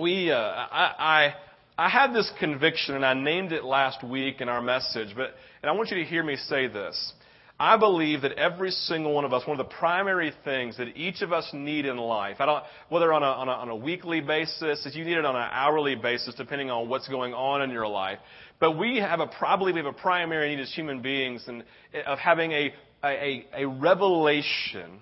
we, uh, I, I, I had this conviction, and I named it last week in our message, but, and I want you to hear me say this. I believe that every single one of us, one of the primary things that each of us need in life, whether on a, on a, on a weekly basis, if you need it on an hourly basis, depending on what's going on in your life, but we have a, probably we have a primary need as human beings and, of having a, a, a revelation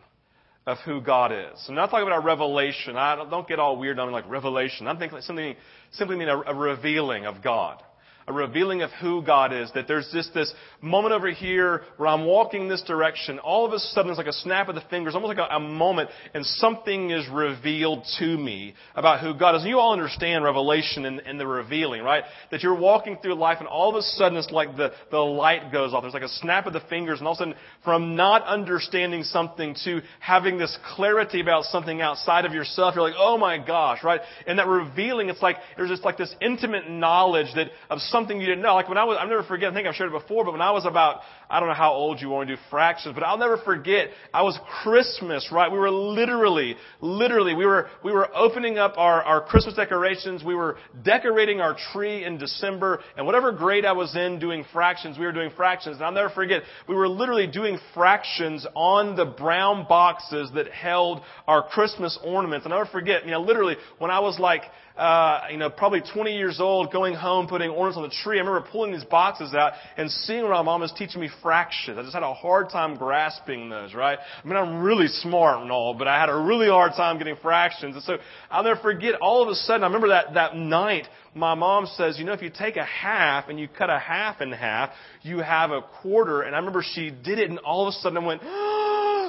of who God is. I'm not talking about a revelation. I don't, don't get all weird on like revelation. I'm thinking something simply mean a, a revealing of God a revealing of who God is. That there's just this moment over here where I'm walking this direction. All of a sudden, it's like a snap of the fingers, almost like a, a moment, and something is revealed to me about who God is. And you all understand revelation and, and the revealing, right? That you're walking through life, and all of a sudden, it's like the, the light goes off. There's like a snap of the fingers, and all of a sudden, from not understanding something to having this clarity about something outside of yourself, you're like, oh my gosh, right? And that revealing, it's like, there's just like this intimate knowledge that of something something you didn't know. Like when I was, I'll never forget, I think I've shared it before, but when I was about, I don't know how old you want to do fractions, but I'll never forget, I was Christmas, right? We were literally, literally, we were, we were opening up our, our Christmas decorations, we were decorating our tree in December, and whatever grade I was in doing fractions, we were doing fractions. And I'll never forget, we were literally doing fractions on the brown boxes that held our Christmas ornaments. And I'll never forget, you know, literally, when I was like, uh, you know, probably 20 years old, going home, putting ornaments on the tree. I remember pulling these boxes out and seeing where my mom was teaching me fractions. I just had a hard time grasping those, right? I mean, I'm really smart and all, but I had a really hard time getting fractions. And so I'll never forget, all of a sudden, I remember that, that night, my mom says, you know, if you take a half and you cut a half in half, you have a quarter. And I remember she did it and all of a sudden I went,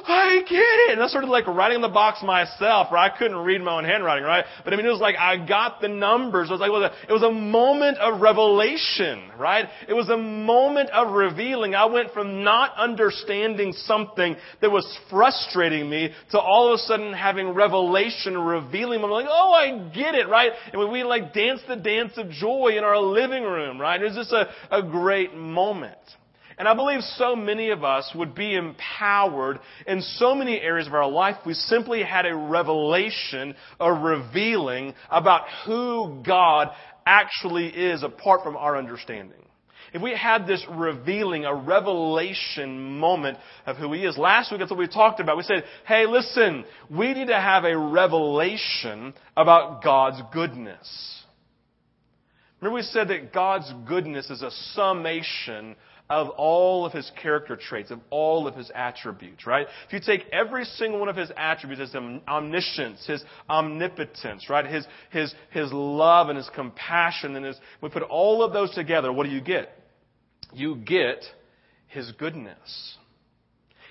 I get it. And I started like writing the box myself, right? I couldn't read my own handwriting, right? But I mean, it was like I got the numbers. It was like, it was a, it was a moment of revelation, right? It was a moment of revealing. I went from not understanding something that was frustrating me to all of a sudden having revelation, revealing. I'm like, oh, I get it, right? And we like dance the dance of joy in our living room, right? It was just a, a great moment. And I believe so many of us would be empowered in so many areas of our life. We simply had a revelation, a revealing about who God actually is apart from our understanding. If we had this revealing, a revelation moment of who He is. Last week, that's what we talked about. We said, hey, listen, we need to have a revelation about God's goodness. Remember we said that God's goodness is a summation of all of his character traits, of all of his attributes, right? If you take every single one of his attributes, his omniscience, his omnipotence, right? His, his, his love and his compassion and his, we put all of those together, what do you get? You get his goodness.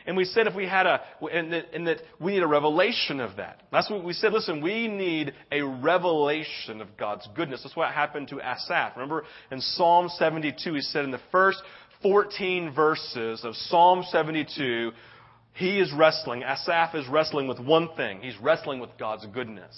And we said if we had a, and that, and that, we need a revelation of that. That's what we said. Listen, we need a revelation of God's goodness. That's what happened to Asaph. Remember in Psalm 72, he said in the first 14 verses of Psalm 72, he is wrestling, Asaph is wrestling with one thing. He's wrestling with God's goodness.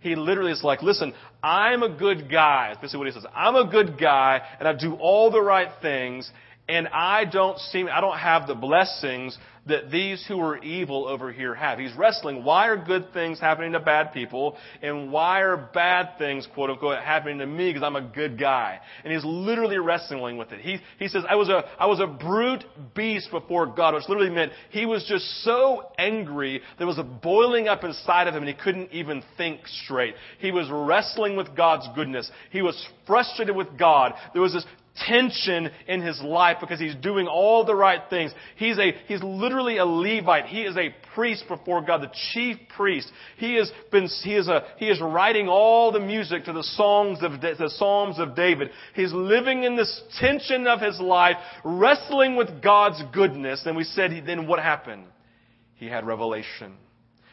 He literally is like, listen, I'm a good guy. This is what he says. I'm a good guy and I do all the right things and I don't seem, I don't have the blessings that these who are evil over here have. He's wrestling. Why are good things happening to bad people? And why are bad things, quote unquote, happening to me because I'm a good guy? And he's literally wrestling with it. He, he says, I was a, I was a brute beast before God, which literally meant he was just so angry there was a boiling up inside of him and he couldn't even think straight. He was wrestling with God's goodness. He was frustrated with God. There was this tension in his life because he's doing all the right things. He's a, he's literally a Levite. He is a priest before God, the chief priest. He has been, he is a, he is writing all the music to the songs of, the Psalms of David. He's living in this tension of his life, wrestling with God's goodness. And we said, then what happened? He had revelation.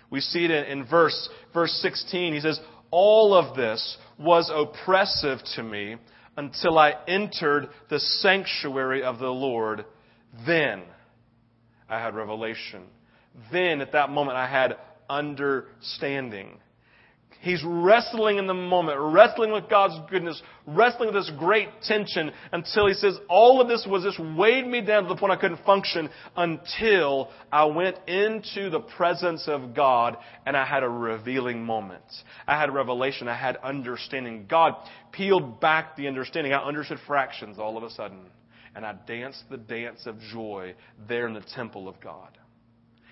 We see it in, in verse, verse 16. He says, all of this was oppressive to me until I entered the sanctuary of the Lord. Then I had revelation. Then at that moment I had understanding. He's wrestling in the moment, wrestling with God's goodness, wrestling with this great tension until he says, all of this was just weighed me down to the point I couldn't function until I went into the presence of God and I had a revealing moment. I had revelation. I had understanding. God peeled back the understanding. I understood fractions all of a sudden. And I danced the dance of joy there in the temple of God.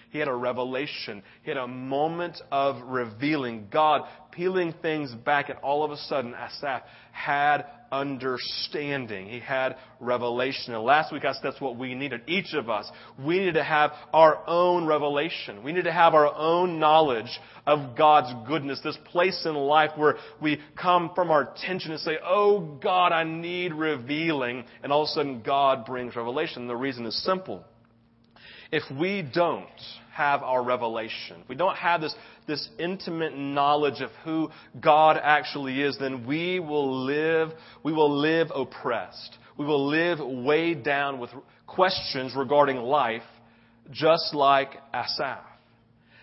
He had a revelation. He had a moment of revealing. God peeling things back, and all of a sudden, Asaph had understanding. He had revelation. And last week I said that's what we needed. Each of us. We needed to have our own revelation. We need to have our own knowledge of God's goodness. This place in life where we come from our tension and say, Oh God, I need revealing. And all of a sudden God brings revelation. The reason is simple. If we don't have our revelation, if we don't have this, this intimate knowledge of who God actually is, then we will live, we will live oppressed. We will live weighed down with questions regarding life, just like Asaph.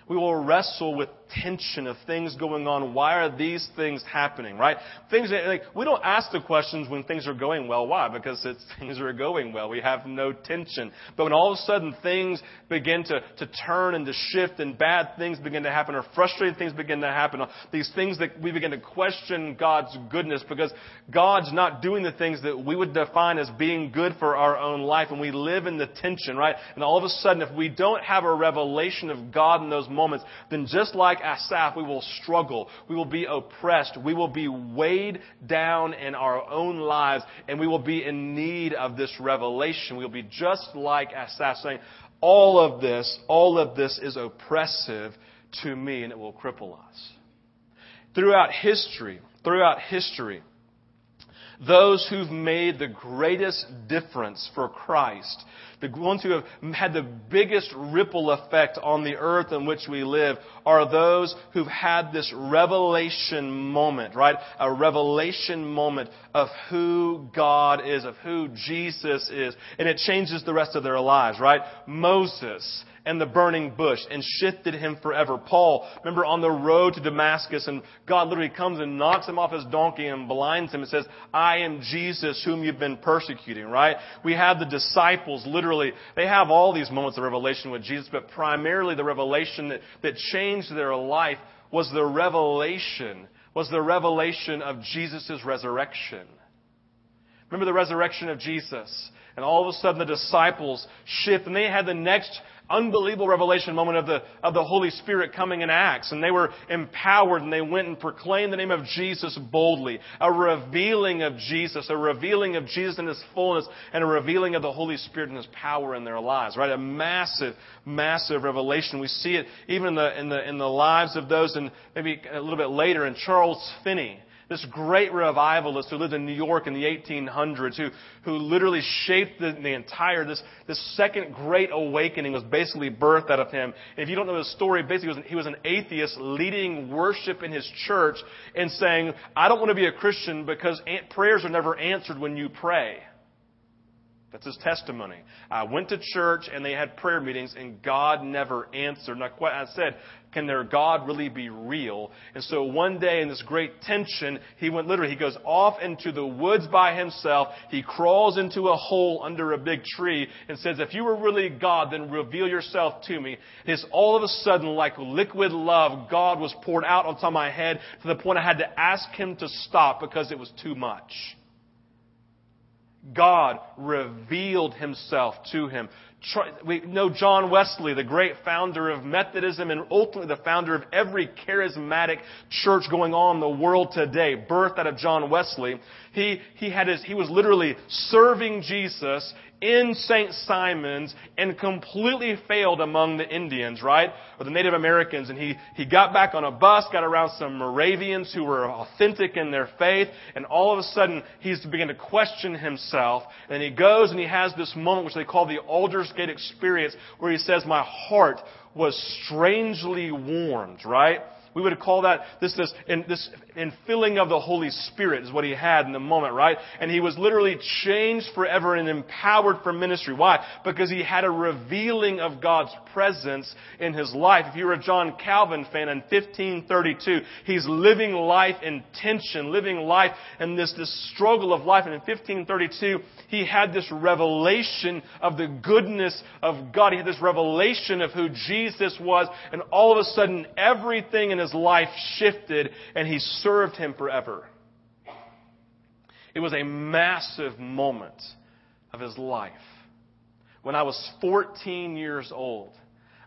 We will wrestle with tension of things going on. Why are these things happening, right? Things that, like, we don't ask the questions when things are going well. Why? Because it's, things are going well. We have no tension. But when all of a sudden things begin to, to turn and to shift and bad things begin to happen or frustrating things begin to happen, these things that we begin to question God's goodness because God's not doing the things that we would define as being good for our own life and we live in the tension, right? And all of a sudden if we don't have a revelation of God in those moments, then just like Asaph, we will struggle. We will be oppressed. We will be weighed down in our own lives, and we will be in need of this revelation. We'll be just like Asaph, saying, all of this, all of this is oppressive to me, and it will cripple us. Throughout history, throughout history, those who've made the greatest difference for Christ the ones who have had the biggest ripple effect on the earth in which we live are those who've had this revelation moment, right? A revelation moment of who God is, of who Jesus is. And it changes the rest of their lives, right? Moses and the burning bush and shifted him forever. Paul, remember on the road to Damascus and God literally comes and knocks him off his donkey and blinds him and says, I am Jesus whom you've been persecuting, right? We have the disciples literally, they have all these moments of revelation with Jesus, but primarily the revelation that, that changed their life was the revelation, was the revelation of Jesus' resurrection. Remember the resurrection of Jesus? And all of a sudden the disciples shift and they had the next unbelievable revelation moment of the, of the Holy Spirit coming in Acts. And they were empowered and they went and proclaimed the name of Jesus boldly. A revealing of Jesus, a revealing of Jesus in His fullness, and a revealing of the Holy Spirit and His power in their lives. Right? A massive, massive revelation. We see it even in the, in the, in the lives of those and maybe a little bit later in Charles Finney this great revivalist who lived in New York in the 1800s, who, who literally shaped the, the entire, this, this second great awakening was basically birthed out of him. And if you don't know his story, basically he was, he was an atheist leading worship in his church and saying, I don't want to be a Christian because prayers are never answered when you pray. That's his testimony. I went to church and they had prayer meetings and God never answered. Now, I said, can their God really be real? And so one day in this great tension, he went literally, he goes off into the woods by himself. He crawls into a hole under a big tree and says, if you were really God, then reveal yourself to me. It's all of a sudden like liquid love. God was poured out onto my head to the point I had to ask him to stop because it was too much. God revealed himself to him. We know John Wesley, the great founder of Methodism and ultimately the founder of every charismatic church going on in the world today, birthed out of John Wesley. He, he had his, he was literally serving Jesus in St. Simon's and completely failed among the Indians, right? Or the Native Americans. And he, he got back on a bus, got around some Moravians who were authentic in their faith, and all of a sudden he's beginning to question himself. And he goes and he has this moment which they call the Aldersgate experience where he says, my heart was strangely warmed, right? We would call that this, this, in, this infilling of the Holy Spirit is what he had in the moment, right? And he was literally changed forever and empowered for ministry. Why? Because he had a revealing of God's presence in his life. If you were a John Calvin fan in 1532, he's living life in tension, living life in this, this struggle of life. And in 1532, he had this revelation of the goodness of God. He had this revelation of who Jesus was. And all of a sudden, everything in his life shifted and he served him forever. It was a massive moment of his life. When I was 14 years old,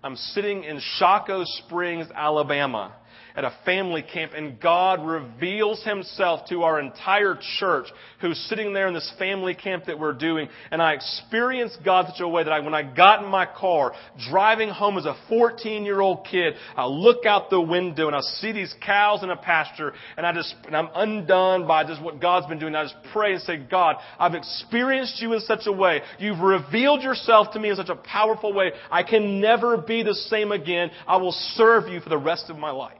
I'm sitting in Shocco Springs, Alabama, at a family camp and God reveals himself to our entire church who's sitting there in this family camp that we're doing. And I experienced God such a way that I, when I got in my car, driving home as a 14 year old kid, I look out the window and I see these cows in a pasture and I just, and I'm undone by just what God's been doing. I just pray and say, God, I've experienced you in such a way. You've revealed yourself to me in such a powerful way. I can never be the same again. I will serve you for the rest of my life.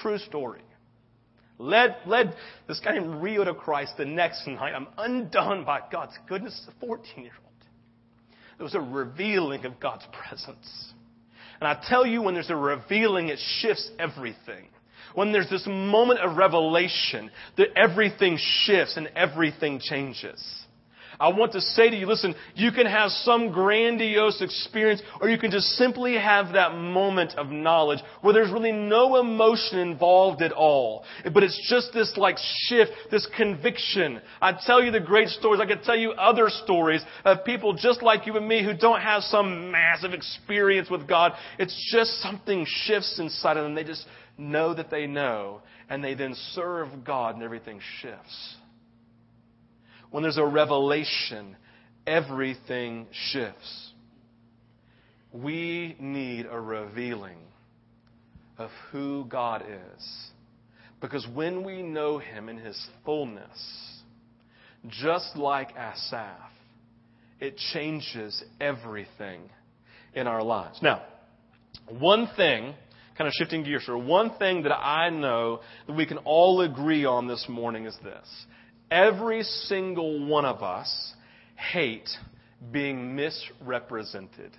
True story. Led, led this guy named Rio to Christ the next night. I'm undone by God's goodness. A 14 year old. There was a revealing of God's presence. And I tell you, when there's a revealing, it shifts everything. When there's this moment of revelation, that everything shifts and everything changes. I want to say to you, listen, you can have some grandiose experience or you can just simply have that moment of knowledge where there's really no emotion involved at all. But it's just this like shift, this conviction. I tell you the great stories. I could tell you other stories of people just like you and me who don't have some massive experience with God. It's just something shifts inside of them. They just know that they know and they then serve God and everything shifts when there's a revelation, everything shifts. We need a revealing of who God is. Because when we know Him in His fullness, just like Asaph, it changes everything in our lives. Now, one thing, kind of shifting gears here, one thing that I know that we can all agree on this morning is this Every single one of us hate being misrepresented.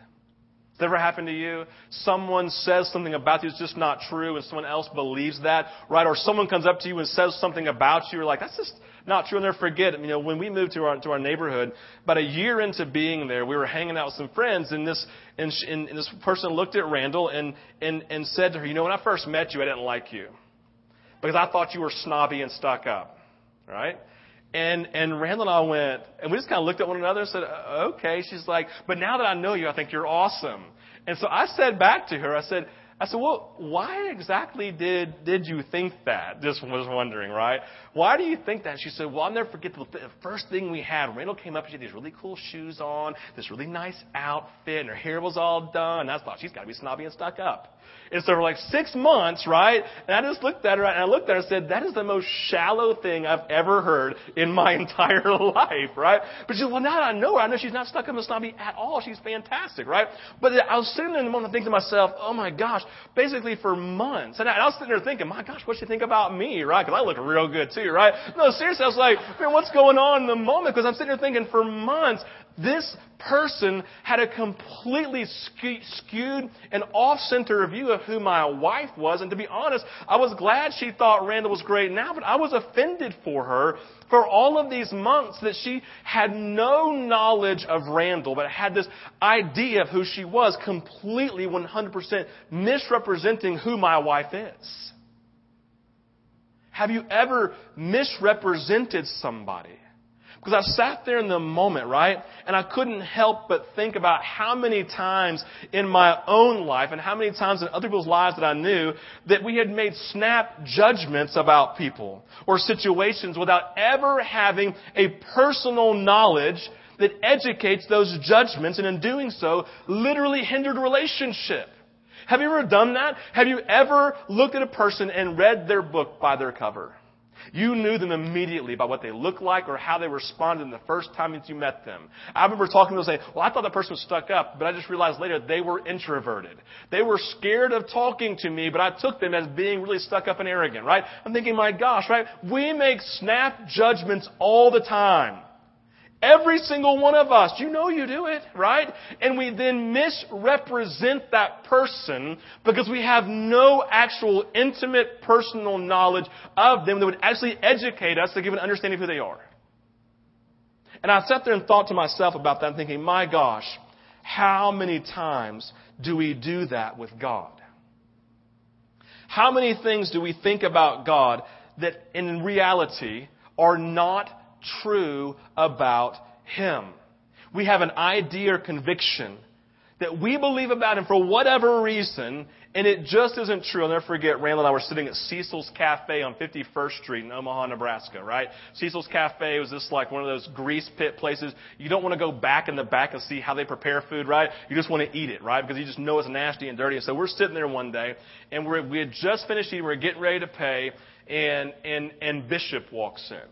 That ever happened to you? Someone says something about you that's just not true and someone else believes that, right? Or someone comes up to you and says something about you, you're like, that's just not true. And they forget, you know, when we moved to our, to our neighborhood, about a year into being there, we were hanging out with some friends and this, and, and, and this person looked at Randall and, and, and said to her, you know, when I first met you, I didn't like you. Because I thought you were snobby and stuck up. Right? And, and Randall and I went, and we just kind of looked at one another and said, okay. She's like, but now that I know you, I think you're awesome. And so I said back to her, I said, I said, well, why exactly did, did you think that? Just was wondering, right? Why do you think that? She said, well, I'll never forget the, first thing we had. Randall came up, she had these really cool shoes on, this really nice outfit, and her hair was all done. And I thought, she's got to be snobby and stuck up. And so for like six months, right? And I just looked at her and I looked at her and said, that is the most shallow thing I've ever heard in my entire life, right? But she said, well, now I know her, I know she's not stuck up and snobby at all. She's fantastic, right? But I was sitting there in the moment thinking to myself, oh my gosh, basically for months. And I, was sitting there thinking, my gosh, what she think about me, right? Because I look real good too, right? No, seriously, I was like, man, what's going on in the moment? Because I'm sitting there thinking for months, this person had a completely skewed and off-center view of who my wife was. And to be honest, I was glad she thought Randall was great now, but I was offended for her for all of these months that she had no knowledge of Randall, but had this idea of who she was, completely 100% misrepresenting who my wife is. Have you ever misrepresented somebody? Because I sat there in the moment, right? And I couldn't help but think about how many times in my own life and how many times in other people's lives that I knew that we had made snap judgments about people or situations without ever having a personal knowledge that educates those judgments and in doing so literally hindered relationship. Have you ever done that? Have you ever looked at a person and read their book by their cover? You knew them immediately by what they looked like or how they responded in the first time that you met them. I remember talking to them and saying, well, I thought that person was stuck up, but I just realized later they were introverted. They were scared of talking to me, but I took them as being really stuck up and arrogant, right? I'm thinking, my gosh, right? We make snap judgments all the time. Every single one of us. You know you do it, right? And we then misrepresent that person because we have no actual intimate personal knowledge of them that would actually educate us to give an understanding of who they are. And I sat there and thought to myself about that thinking, my gosh, how many times do we do that with God? How many things do we think about God that in reality are not true about Him. We have an idea or conviction that we believe about Him for whatever reason, and it just isn't true. I'll never forget, Randall and I were sitting at Cecil's Cafe on 51st Street in Omaha, Nebraska, right? Cecil's Cafe was just like one of those grease pit places. You don't want to go back in the back and see how they prepare food, right? You just want to eat it, right? Because you just know it's nasty and dirty. And so we're sitting there one day, and we had just finished eating, we are getting ready to pay, and, and, and Bishop walks in.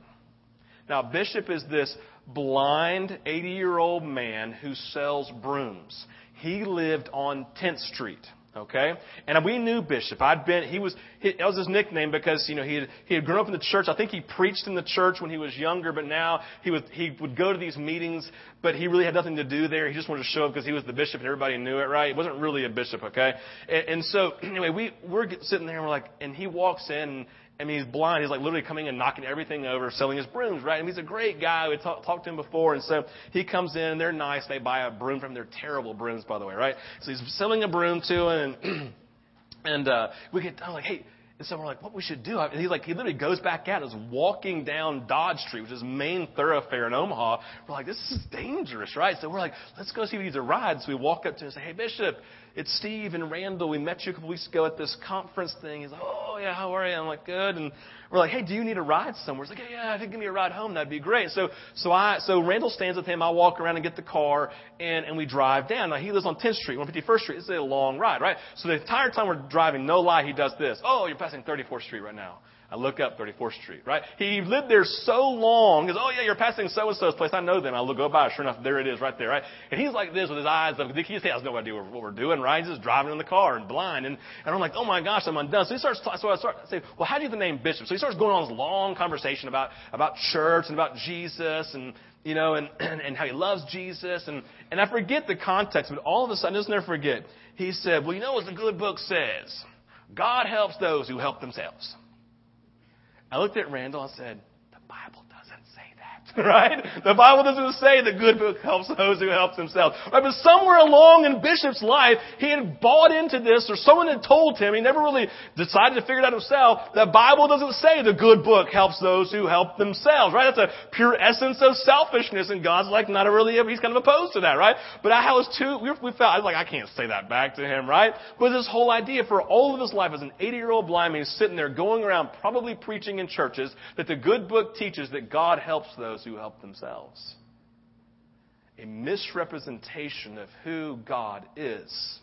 Now, Bishop is this blind 80 year old man who sells brooms. He lived on 10th Street. Okay, and we knew Bishop. I'd been. He was. He, that was his nickname because you know he had he had grown up in the church. I think he preached in the church when he was younger, but now he was he would go to these meetings, but he really had nothing to do there. He just wanted to show up because he was the bishop and everybody knew it. Right? He wasn't really a bishop. Okay, and, and so anyway, we we're sitting there and we're like, and he walks in I mean, he's blind. He's like literally coming and knocking everything over, selling his brooms, right? And he's a great guy. We talked talk to him before. And so he comes in, and they're nice. They buy a broom from him. They're terrible brooms, by the way, right? So he's selling a broom to him, and, and uh, we get done like, hey, and so we're like, what we should do? And he's like, he literally goes back out, is walking down Dodge Street, which is main thoroughfare in Omaha. We're like, this is dangerous, right? So we're like, let's go see if he needs a ride. So we walk up to him and say, hey, Bishop, it's Steve and Randall. We met you a couple weeks ago at this conference thing. He's like, oh, yeah, how are you? I'm like, good. And we're like, hey, do you need a ride somewhere? He's like, yeah, yeah, if you give me a ride home, that'd be great. So, so I, so Randall stands with him. I walk around and get the car and, and we drive down. Now he lives on 10th Street, 151st Street. It's a long ride, right? So the entire time we're driving, no lie, he does this. Oh, you're passing 34th Street right now. I look up 34th Street, right? He lived there so long. He goes, oh yeah, you're passing so and so's place. I know them. I look go by. Sure enough, there it is, right there, right? And he's like this with his eyes up. He has no idea what we're doing, right? He's just driving in the car and blind. And, and I'm like, oh my gosh, I'm undone. So he starts. So I start say, well, how do you the name Bishop? So he starts going on this long conversation about about church and about Jesus and you know, and, and, and how he loves Jesus. And, and I forget the context, but all of a sudden, just never forget, he said, well, you know what the good book says? God helps those who help themselves. I looked at Randall and said, the Bible right? The Bible doesn't say the good book helps those who help themselves. Right? But somewhere along in Bishop's life, he had bought into this or someone had told him, he never really decided to figure it out himself, the Bible doesn't say the good book helps those who help themselves, right? That's a pure essence of selfishness and God's like not really, he's kind of opposed to that, right? But I was too, we, we felt, I was like, I can't say that back to him, right? But this whole idea for all of his life as an 80 year old blind man, sitting there going around probably preaching in churches that the good book teaches that God helps those who help themselves. A misrepresentation of who God is.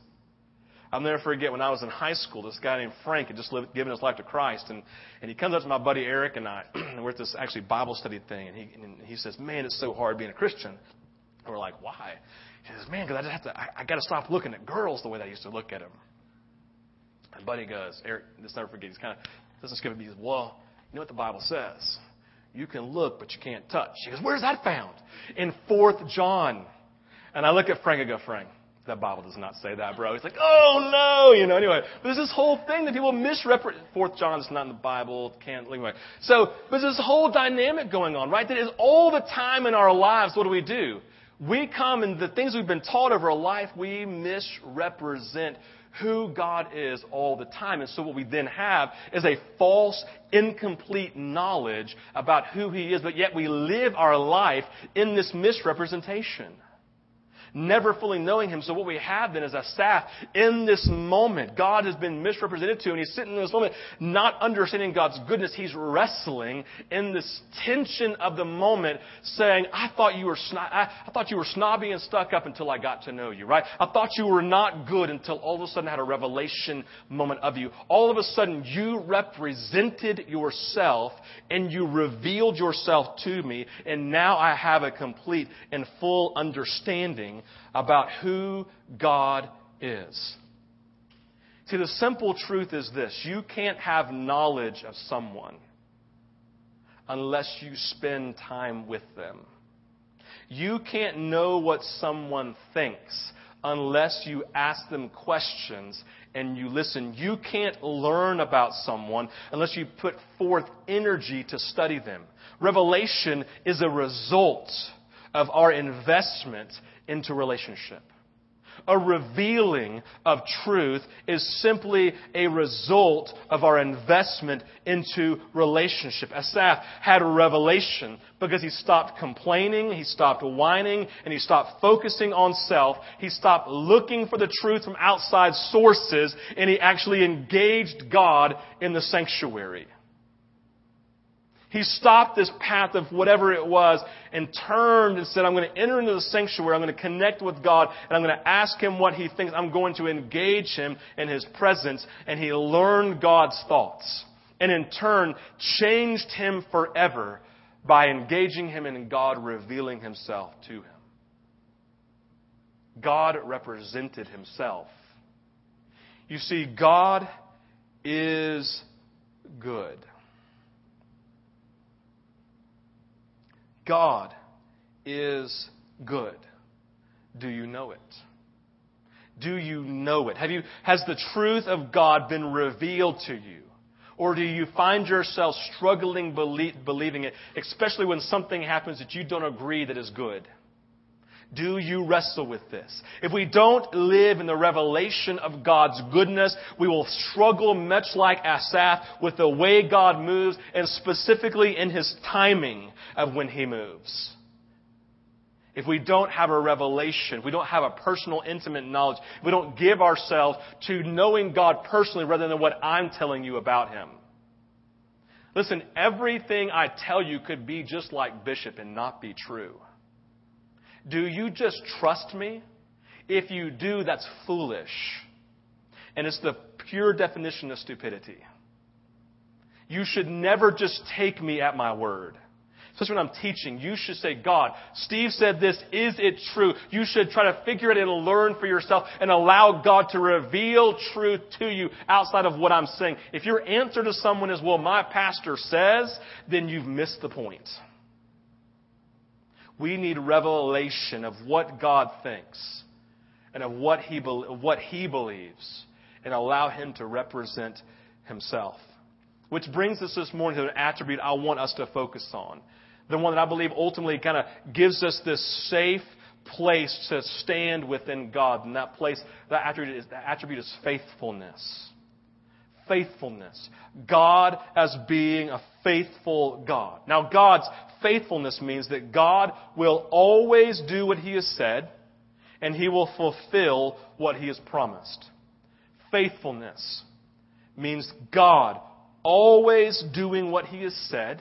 I'll never forget when I was in high school, this guy named Frank had just lived, given his life to Christ. And, and he comes up to my buddy Eric and I, and we're at this actually Bible study thing. And he, and he says, Man, it's so hard being a Christian. And we're like, Why? He says, Man, because I just have to, I, I got to stop looking at girls the way that I used to look at them. And buddy goes, Eric, just never forget, he's kind of, doesn't skip it. He says, Well, you know what the Bible says? You can look, but you can't touch. She goes, Where's that found? In 4th John. And I look at Frank and go, Frank, that Bible does not say that, bro. He's like, oh no, you know. Anyway, but there's this whole thing that people misrepresent. Fourth John John's not in the Bible. Can't anyway. So, there's this whole dynamic going on, right? That is all the time in our lives. What do we do? We come and the things we've been taught over a life, we misrepresent who God is all the time. And so what we then have is a false, incomplete knowledge about who He is, but yet we live our life in this misrepresentation. Never fully knowing Him. So what we have then is Asaph in this moment. God has been misrepresented to, and he's sitting in this moment not understanding God's goodness. He's wrestling in this tension of the moment, saying, I thought you were, sno- I, I thought you were snobby and stuck up until I got to know you, right? I thought you were not good until all of a sudden I had a revelation moment of you. All of a sudden you represented yourself and you revealed yourself to me, and now I have a complete and full understanding about who God is. See, the simple truth is this you can't have knowledge of someone unless you spend time with them. You can't know what someone thinks unless you ask them questions and you listen. You can't learn about someone unless you put forth energy to study them. Revelation is a result of our investment into relationship. A revealing of truth is simply a result of our investment into relationship. Asaph had a revelation because he stopped complaining, he stopped whining, and he stopped focusing on self. He stopped looking for the truth from outside sources, and he actually engaged God in the sanctuary. He stopped this path of whatever it was and turned and said, I'm going to enter into the sanctuary. I'm going to connect with God and I'm going to ask Him what He thinks. I'm going to engage Him in His presence. And he learned God's thoughts and in turn changed him forever by engaging Him and God revealing Himself to him. God represented Himself. You see, God is good. God is good. Do you know it? Do you know it? Have you, has the truth of God been revealed to you? Or do you find yourself struggling belie- believing it, especially when something happens that you don't agree that is good? Do you wrestle with this? If we don't live in the revelation of God's goodness, we will struggle much like Asaph with the way God moves and specifically in His timing of when He moves. If we don't have a revelation, we don't have a personal, intimate knowledge, we don't give ourselves to knowing God personally rather than what I'm telling you about Him. Listen, everything I tell you could be just like Bishop and not be true. Do you just trust me? If you do, that's foolish. And it's the pure definition of stupidity. You should never just take me at my word. Especially when I'm teaching, you should say, God, Steve said this. Is it true? You should try to figure it and learn for yourself and allow God to reveal truth to you outside of what I'm saying. If your answer to someone is, well, my pastor says, then you've missed the point. We need revelation of what God thinks and of what he, what he believes and allow him to represent himself. Which brings us this morning to an attribute I want us to focus on. The one that I believe ultimately kind of gives us this safe place to stand within God. And that place, that attribute is, that attribute is faithfulness. Faithfulness. God as being a faithful God. Now, God's faithfulness means that God will always do what He has said, and He will fulfill what He has promised. Faithfulness means God always doing what He has said,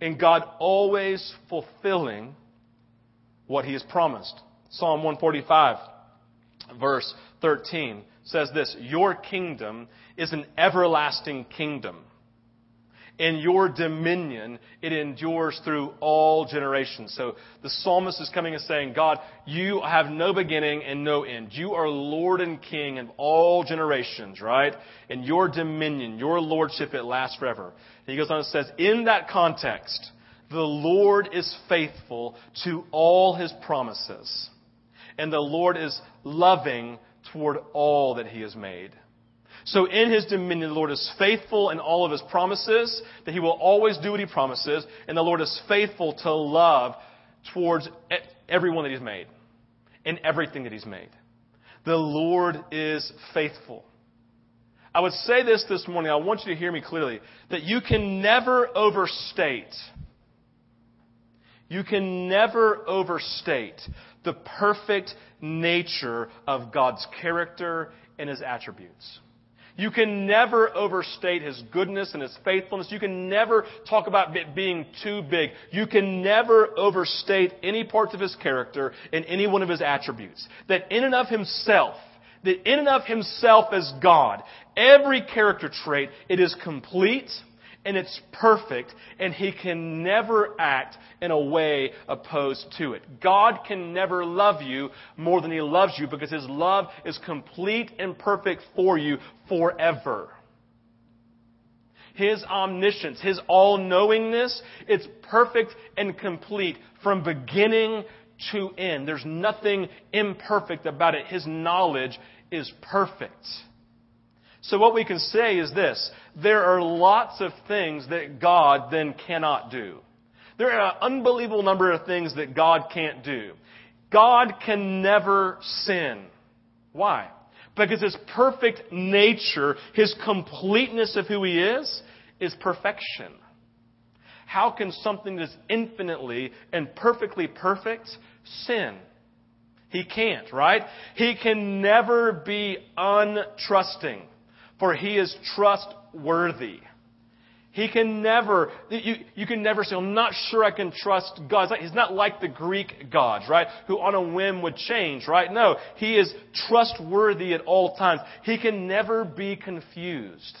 and God always fulfilling what He has promised. Psalm 145, verse 13 says this Your kingdom is an everlasting kingdom in your dominion, it endures through all generations. So the psalmist is coming and saying, God, you have no beginning and no end. You are Lord and King of all generations, right? And your dominion, your lordship, it lasts forever. And he goes on and says, in that context, the Lord is faithful to all his promises. And the Lord is loving toward all that he has made. So in his dominion, the Lord is faithful in all of his promises, that he will always do what he promises, and the Lord is faithful to love towards everyone that he's made, and everything that he's made. The Lord is faithful. I would say this this morning, I want you to hear me clearly, that you can never overstate, you can never overstate the perfect nature of God's character and His attributes. You can never overstate His goodness and His faithfulness. You can never talk about it being too big. You can never overstate any parts of His character and any one of His attributes. That in and of Himself, that in and of Himself as God, every character trait, it is complete, and it's perfect, and He can never act in a way opposed to it. God can never love you more than He loves you because His love is complete and perfect for you forever. His omniscience, His all-knowingness, it's perfect and complete from beginning to end. There's nothing imperfect about it. His knowledge is perfect. So what we can say is this. There are lots of things that God then cannot do. There are an unbelievable number of things that God can't do. God can never sin. Why? Because His perfect nature, His completeness of who He is, is perfection. How can something that's infinitely and perfectly perfect sin? He can't, right? He can never be untrusting for he is trustworthy. He can never, you, you can never say, I'm not sure I can trust God. He's not like the Greek gods, right? Who on a whim would change, right? No. He is trustworthy at all times. He can never be confused.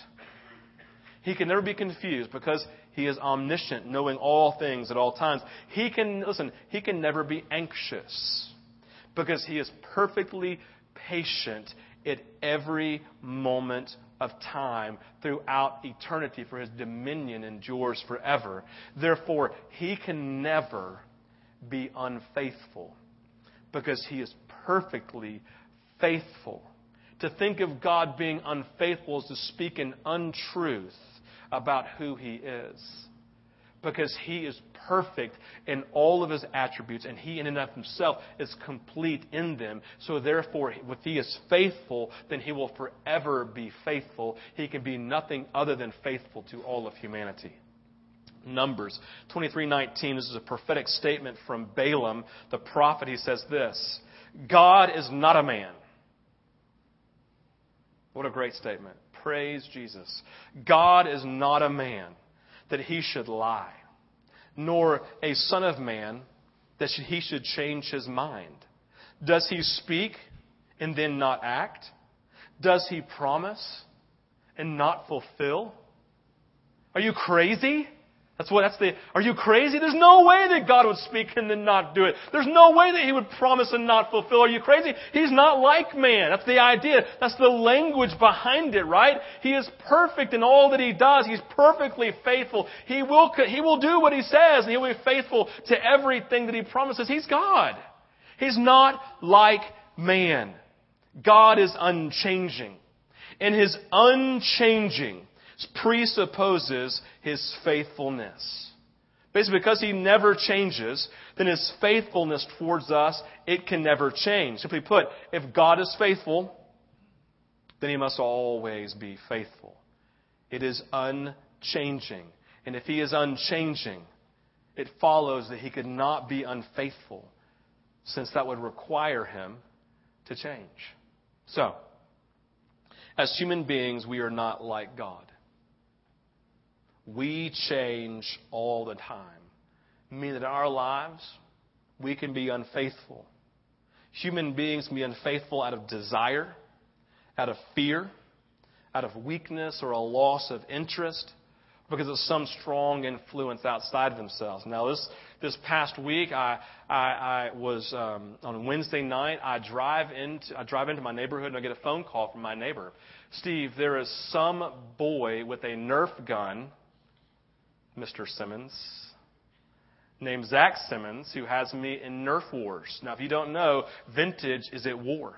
He can never be confused because he is omniscient, knowing all things at all times. He can, listen, he can never be anxious because he is perfectly patient at every moment of time throughout eternity, for his dominion endures forever. Therefore, he can never be unfaithful because he is perfectly faithful. To think of God being unfaithful is to speak an untruth about who he is because he is perfect in all of his attributes and he in and of himself is complete in them. So therefore, if he is faithful, then he will forever be faithful. He can be nothing other than faithful to all of humanity. Numbers 23:19 this is a prophetic statement from Balaam the prophet he says this God is not a man What a great statement praise Jesus God is not a man that he should lie, nor a son of man that he should change his mind. Does he speak and then not act? Does he promise and not fulfill? Are you crazy? That's what, that's the, are you crazy? There's no way that God would speak and then not do it. There's no way that He would promise and not fulfill. Are you crazy? He's not like man. That's the idea. That's the language behind it, right? He is perfect in all that He does. He's perfectly faithful. He will, he will do what He says and He will be faithful to everything that He promises. He's God. He's not like man. God is unchanging. And His unchanging presupposes his faithfulness. Basically, because he never changes, then his faithfulness towards us, it can never change. Simply put, if God is faithful, then he must always be faithful. It is unchanging. And if he is unchanging, it follows that he could not be unfaithful, since that would require him to change. So, as human beings, we are not like God. We change all the time. Meaning that in our lives, we can be unfaithful. Human beings can be unfaithful out of desire, out of fear, out of weakness or a loss of interest, because of some strong influence outside of themselves. Now, this this past week, I I, I was um, on Wednesday night. I drive into I drive into my neighborhood and I get a phone call from my neighbor. Steve, there is some boy with a Nerf gun Mr. Simmons, named Zach Simmons, who has me in Nerf Wars. Now, if you don't know, vintage is at war.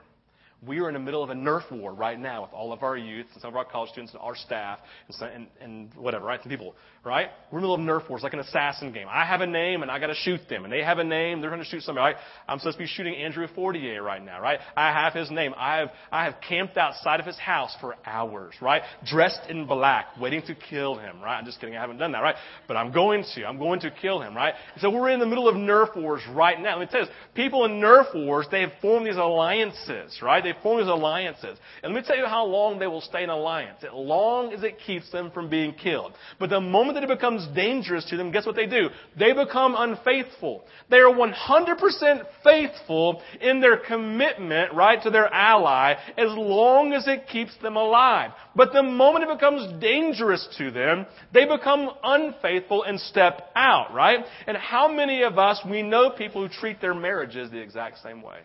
We are in the middle of a Nerf war right now with all of our youth and some of our college students and our staff and, and, and whatever, right? Some people, right? We're in the middle of Nerf wars, like an assassin game. I have a name and I got to shoot them, and they have a name, they're going to shoot somebody. Right? I'm supposed to be shooting Andrew Fortier right now, right? I have his name. I have I have camped outside of his house for hours, right? Dressed in black, waiting to kill him, right? I'm just kidding. I haven't done that, right? But I'm going to. I'm going to kill him, right? So we're in the middle of Nerf wars right now. Let me tell you this. People in Nerf wars, they have formed these alliances, right? They form these alliances. And let me tell you how long they will stay in alliance. As long as it keeps them from being killed. But the moment that it becomes dangerous to them, guess what they do? They become unfaithful. They are 100% faithful in their commitment, right, to their ally as long as it keeps them alive. But the moment it becomes dangerous to them, they become unfaithful and step out, right? And how many of us, we know people who treat their marriages the exact same way?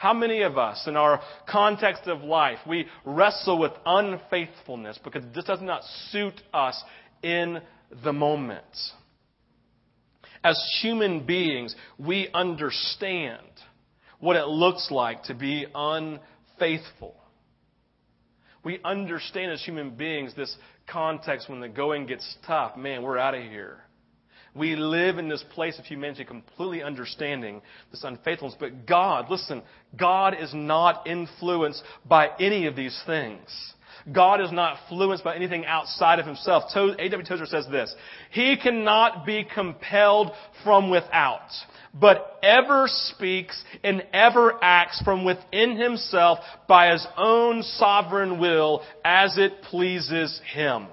How many of us, in our context of life, we wrestle with unfaithfulness because this does not suit us in the moment? As human beings, we understand what it looks like to be unfaithful. We understand as human beings this context when the going gets tough. Man, we're out of here. We live in this place of humanity completely understanding this unfaithfulness. But God, listen, God is not influenced by any of these things. God is not influenced by anything outside of himself. A.W. Tozer says this He cannot be compelled from without, but ever speaks and ever acts from within himself by his own sovereign will as it pleases him.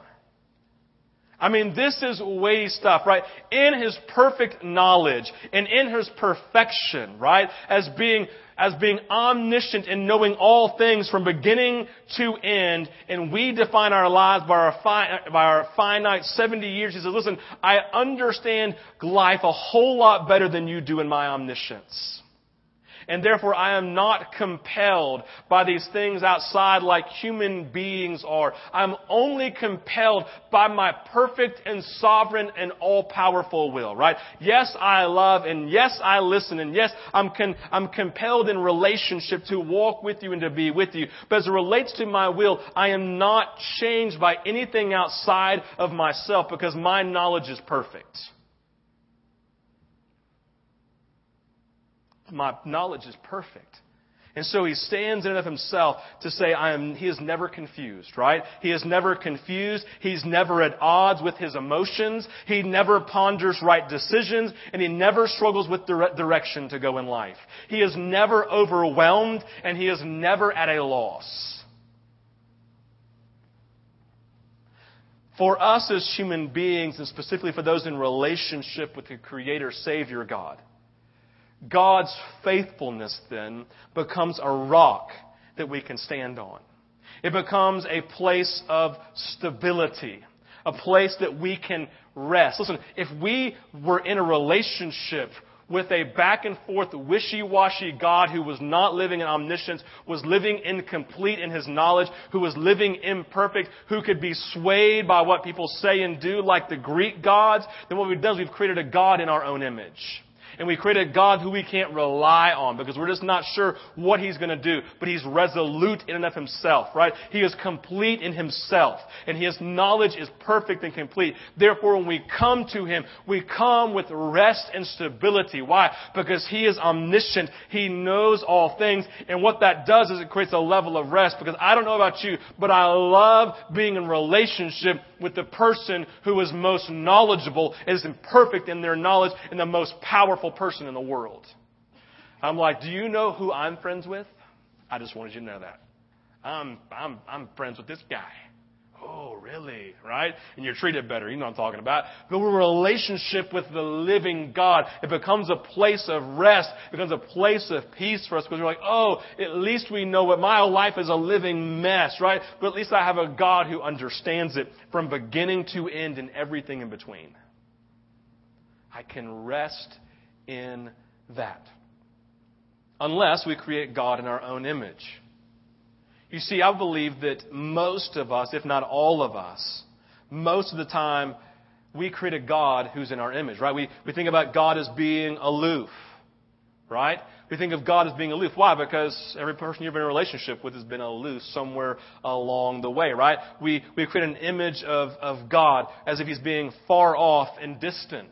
I mean, this is way stuff, right? In His perfect knowledge and in His perfection, right? As being, as being omniscient and knowing all things from beginning to end, and we define our lives by our, fi- by our finite 70 years. He says, listen, I understand life a whole lot better than you do in my omniscience and therefore I am not compelled by these things outside like human beings are. I'm only compelled by my perfect and sovereign and all-powerful will, right? Yes, I love and yes, I listen and yes, I'm, con- I'm compelled in relationship to walk with you and to be with you. But as it relates to my will, I am not changed by anything outside of myself because my knowledge is perfect. My knowledge is perfect. And so he stands in and of himself to say, I am, he is never confused, right? He is never confused. He's never at odds with his emotions. He never ponders right decisions and he never struggles with dire- direction to go in life. He is never overwhelmed and he is never at a loss. For us as human beings, and specifically for those in relationship with the Creator Savior God, God's faithfulness then becomes a rock that we can stand on. It becomes a place of stability, a place that we can rest. Listen, if we were in a relationship with a back and forth, wishy washy God who was not living in omniscience, was living incomplete in his knowledge, who was living imperfect, who could be swayed by what people say and do like the Greek gods, then what we've done is we've created a God in our own image and we create a God who we can't rely on because we're just not sure what He's going to do. But He's resolute in and of Himself, right? He is complete in Himself, and His knowledge is perfect and complete. Therefore, when we come to Him, we come with rest and stability. Why? Because He is omniscient. He knows all things, and what that does is it creates a level of rest. Because I don't know about you, but I love being in relationship with the person who is most knowledgeable, is perfect in their knowledge, and the most powerful person in the world. I'm like, do you know who I'm friends with? I just wanted you to know that. I'm, I'm, I'm friends with this guy. Oh, really? Right? And you're treated better. You know what I'm talking about. A relationship with the living God. It becomes a place of rest. It becomes a place of peace for us because we're like, oh, at least we know what my life is a living mess, right? But at least I have a God who understands it from beginning to end and everything in between. I can rest in that. Unless we create God in our own image. You see, I believe that most of us, if not all of us, most of the time, we create a God who's in our image, right? We, we think about God as being aloof, right? We think of God as being aloof. Why? Because every person you've been in a relationship with has been aloof somewhere along the way, right? We, we create an image of, of God as if He's being far off and distant,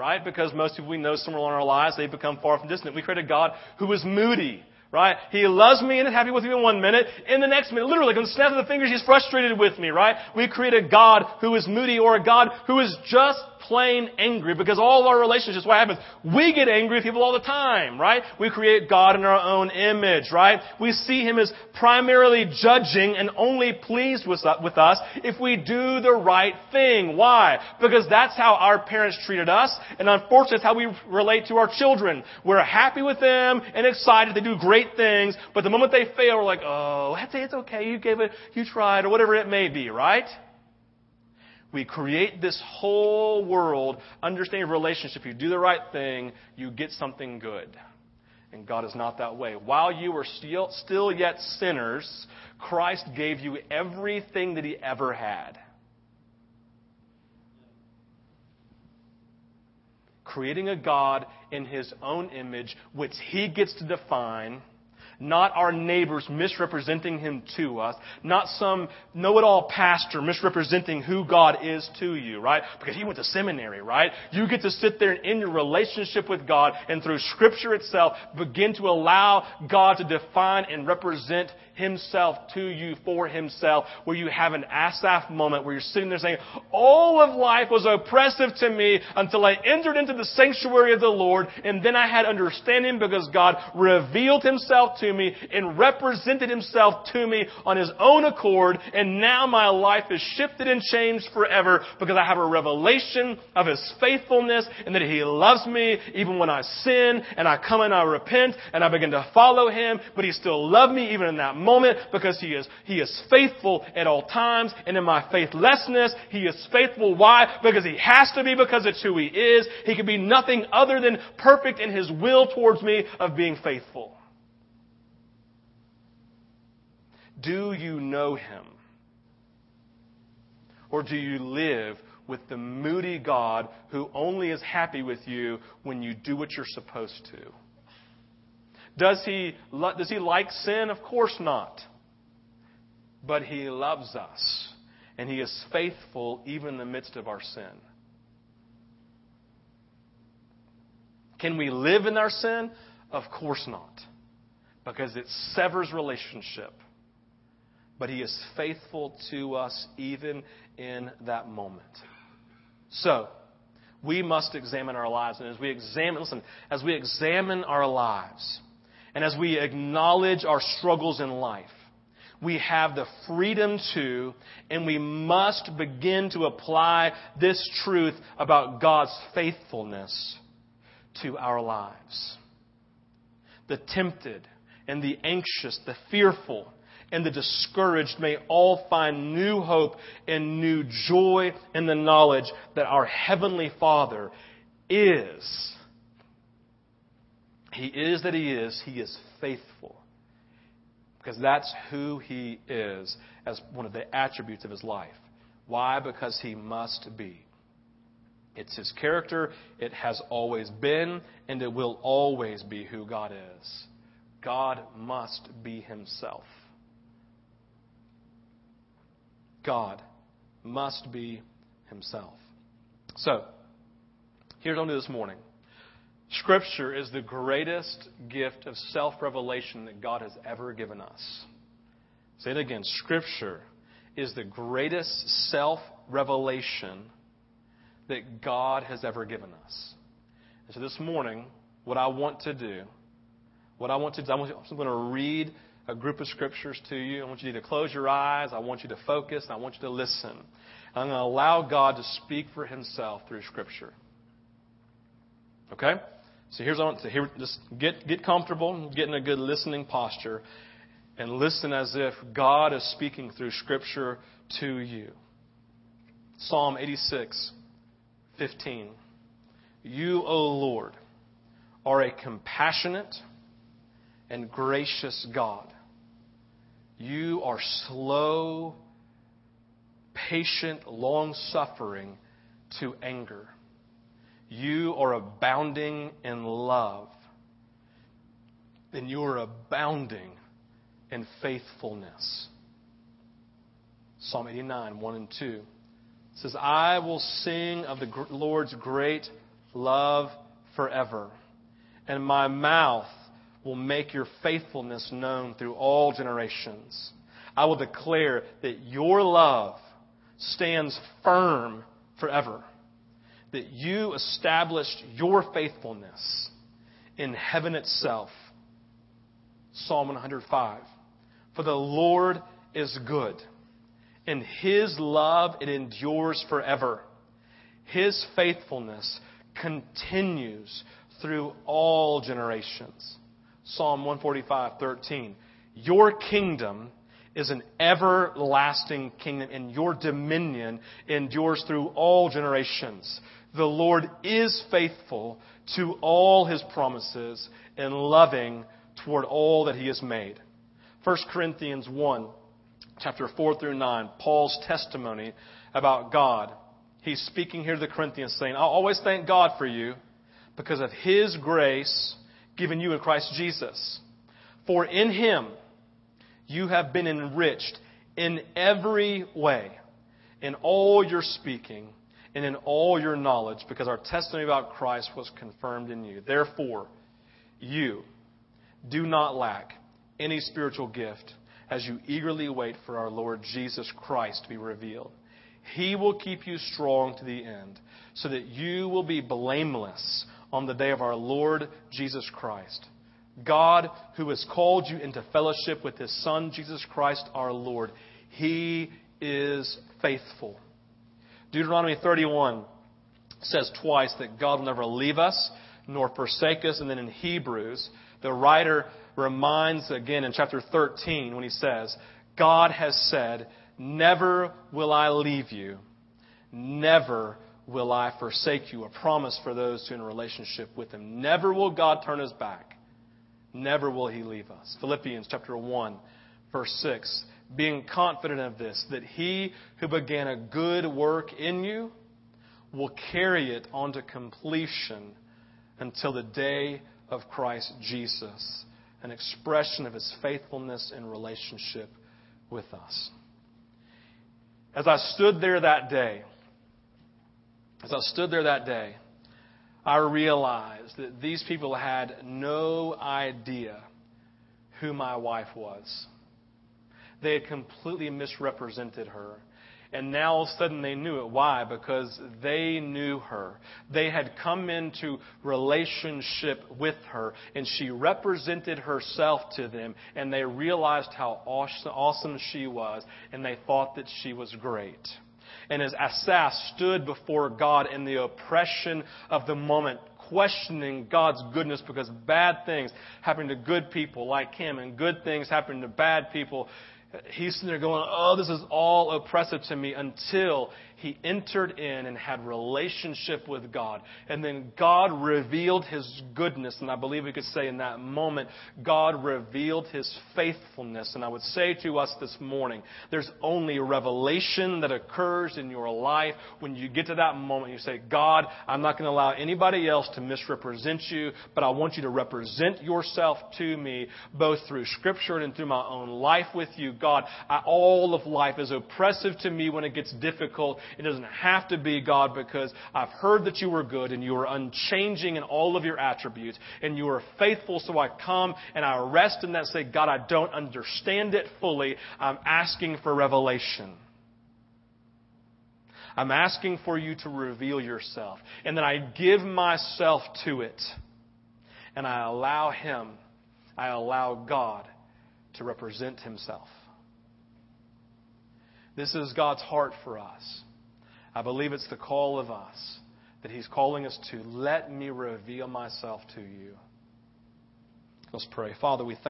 right? Because most people we know somewhere along our lives, they become far from distant. We create a God who is moody, right? He loves me and is happy with me in one minute. In the next minute, literally, on the snap of the fingers, he's frustrated with me, right? We create a God who is moody or a God who is just plain angry because all of our relationships, what happens? We get angry with people all the time, right? We create God in our own image, right? We see Him as primarily judging and only pleased with uh, us if we do the right thing. Why? Because that's how our parents treated us, and unfortunately, it's how we relate to our children. We're happy with them and excited. They do great things, but the moment they fail, we're like, oh, it's okay. You gave it, you tried, or whatever it may be, right? We create this whole world, understanding relationship. You do the right thing, you get something good. And God is not that way. While you were still, still yet sinners, Christ gave you everything that He ever had. Creating a God in His own image, which He gets to define not our neighbors misrepresenting him to us, not some know it all pastor misrepresenting who God is to you, right? Because he went to seminary, right? You get to sit there in your relationship with God and through Scripture itself begin to allow God to define and represent himself to you for himself, where you have an Asaph moment where you're sitting there saying, All of life was oppressive to me until I entered into the sanctuary of the Lord, and then I had understanding because God revealed himself to me and represented himself to me on his own accord, and now my life is shifted and changed forever because I have a revelation of his faithfulness and that he loves me even when I sin and I come and I repent and I begin to follow him, but he still loved me even in that moment because he is, he is faithful at all times. And in my faithlessness, he is faithful. Why? Because he has to be because it's who he is. He can be nothing other than perfect in his will towards me of being faithful. Do you know him? Or do you live with the moody God who only is happy with you when you do what you're supposed to? Does he, does he like sin? Of course not. But he loves us, and he is faithful even in the midst of our sin. Can we live in our sin? Of course not, because it severs relationship. But he is faithful to us even in that moment. So, we must examine our lives. And as we examine, listen, as we examine our lives, and as we acknowledge our struggles in life, we have the freedom to, and we must begin to apply this truth about God's faithfulness to our lives. The tempted and the anxious, the fearful and the discouraged may all find new hope and new joy in the knowledge that our Heavenly Father is he is that He is. He is faithful. Because that's who He is as one of the attributes of His life. Why? Because He must be. It's His character. It has always been, and it will always be who God is. God must be Himself. God must be Himself. So, here's I'm do this morning. Scripture is the greatest gift of self revelation that God has ever given us. Say it again. Scripture is the greatest self revelation that God has ever given us. And so this morning, what I want to do, what I want to do, I'm going to read a group of scriptures to you. I want you to close your eyes. I want you to focus. I want you to listen. I'm going to allow God to speak for Himself through Scripture. Okay? So here's what I want to hear. Just get, get comfortable, get in a good listening posture, and listen as if God is speaking through Scripture to you. Psalm 86, 15. You, O Lord, are a compassionate and gracious God. You are slow, patient, long suffering to anger you are abounding in love. then you are abounding in faithfulness. Psalm 89, 1 and 2 says, I will sing of the Lord's great love forever, and my mouth will make your faithfulness known through all generations. I will declare that your love stands firm forever, that you established your faithfulness in heaven itself. Psalm 105. For the Lord is good, and his love it endures forever. His faithfulness continues through all generations. Psalm 145:13. Your kingdom is an everlasting kingdom, and your dominion endures through all generations. The Lord is faithful to all his promises and loving toward all that he has made. 1 Corinthians 1, chapter 4 through 9, Paul's testimony about God. He's speaking here to the Corinthians saying, I always thank God for you because of his grace given you in Christ Jesus. For in him you have been enriched in every way, in all your speaking and in all your knowledge, because our testimony about Christ was confirmed in you. Therefore, you do not lack any spiritual gift as you eagerly wait for our Lord Jesus Christ to be revealed. He will keep you strong to the end, so that you will be blameless on the day of our Lord Jesus Christ. God, who has called you into fellowship with his Son, Jesus Christ our Lord, he is faithful. Deuteronomy 31 says twice that God will never leave us nor forsake us. And then in Hebrews, the writer reminds again in chapter 13 when he says, God has said, Never will I leave you, never will I forsake you. A promise for those who are in relationship with Him. Never will God turn His back. Never will He leave us. Philippians chapter 1, verse 6. Being confident of this, that He who began a good work in you will carry it on to completion until the day of Christ Jesus, an expression of His faithfulness in relationship with us. As I stood there that day, as I stood there that day, I realized that these people had no idea who my wife was. They had completely misrepresented her. And now all of a sudden they knew it. Why? Because they knew her. They had come into relationship with her, and she represented herself to them, and they realized how awesome she was, and they thought that she was great. And as Asaph stood before God in the oppression of the moment, questioning God's goodness because bad things happen to good people like him and good things happen to bad people, he's sitting there going, Oh, this is all oppressive to me until he entered in and had relationship with God. And then God revealed his goodness. And I believe we could say in that moment, God revealed his faithfulness. And I would say to us this morning, there's only revelation that occurs in your life when you get to that moment. You say, God, I'm not going to allow anybody else to misrepresent you, but I want you to represent yourself to me, both through Scripture and through my own life with you. God, I, all of life is oppressive to me when it gets difficult. It doesn't have to be, God, because I've heard that you were good and you are unchanging in all of your attributes and you are faithful. So I come and I rest in that say, God, I don't understand it fully. I'm asking for revelation. I'm asking for you to reveal yourself. And then I give myself to it. And I allow Him, I allow God to represent Himself. This is God's heart for us. I believe it's the call of us that He's calling us to let me reveal myself to you. Let's pray. Father, we thank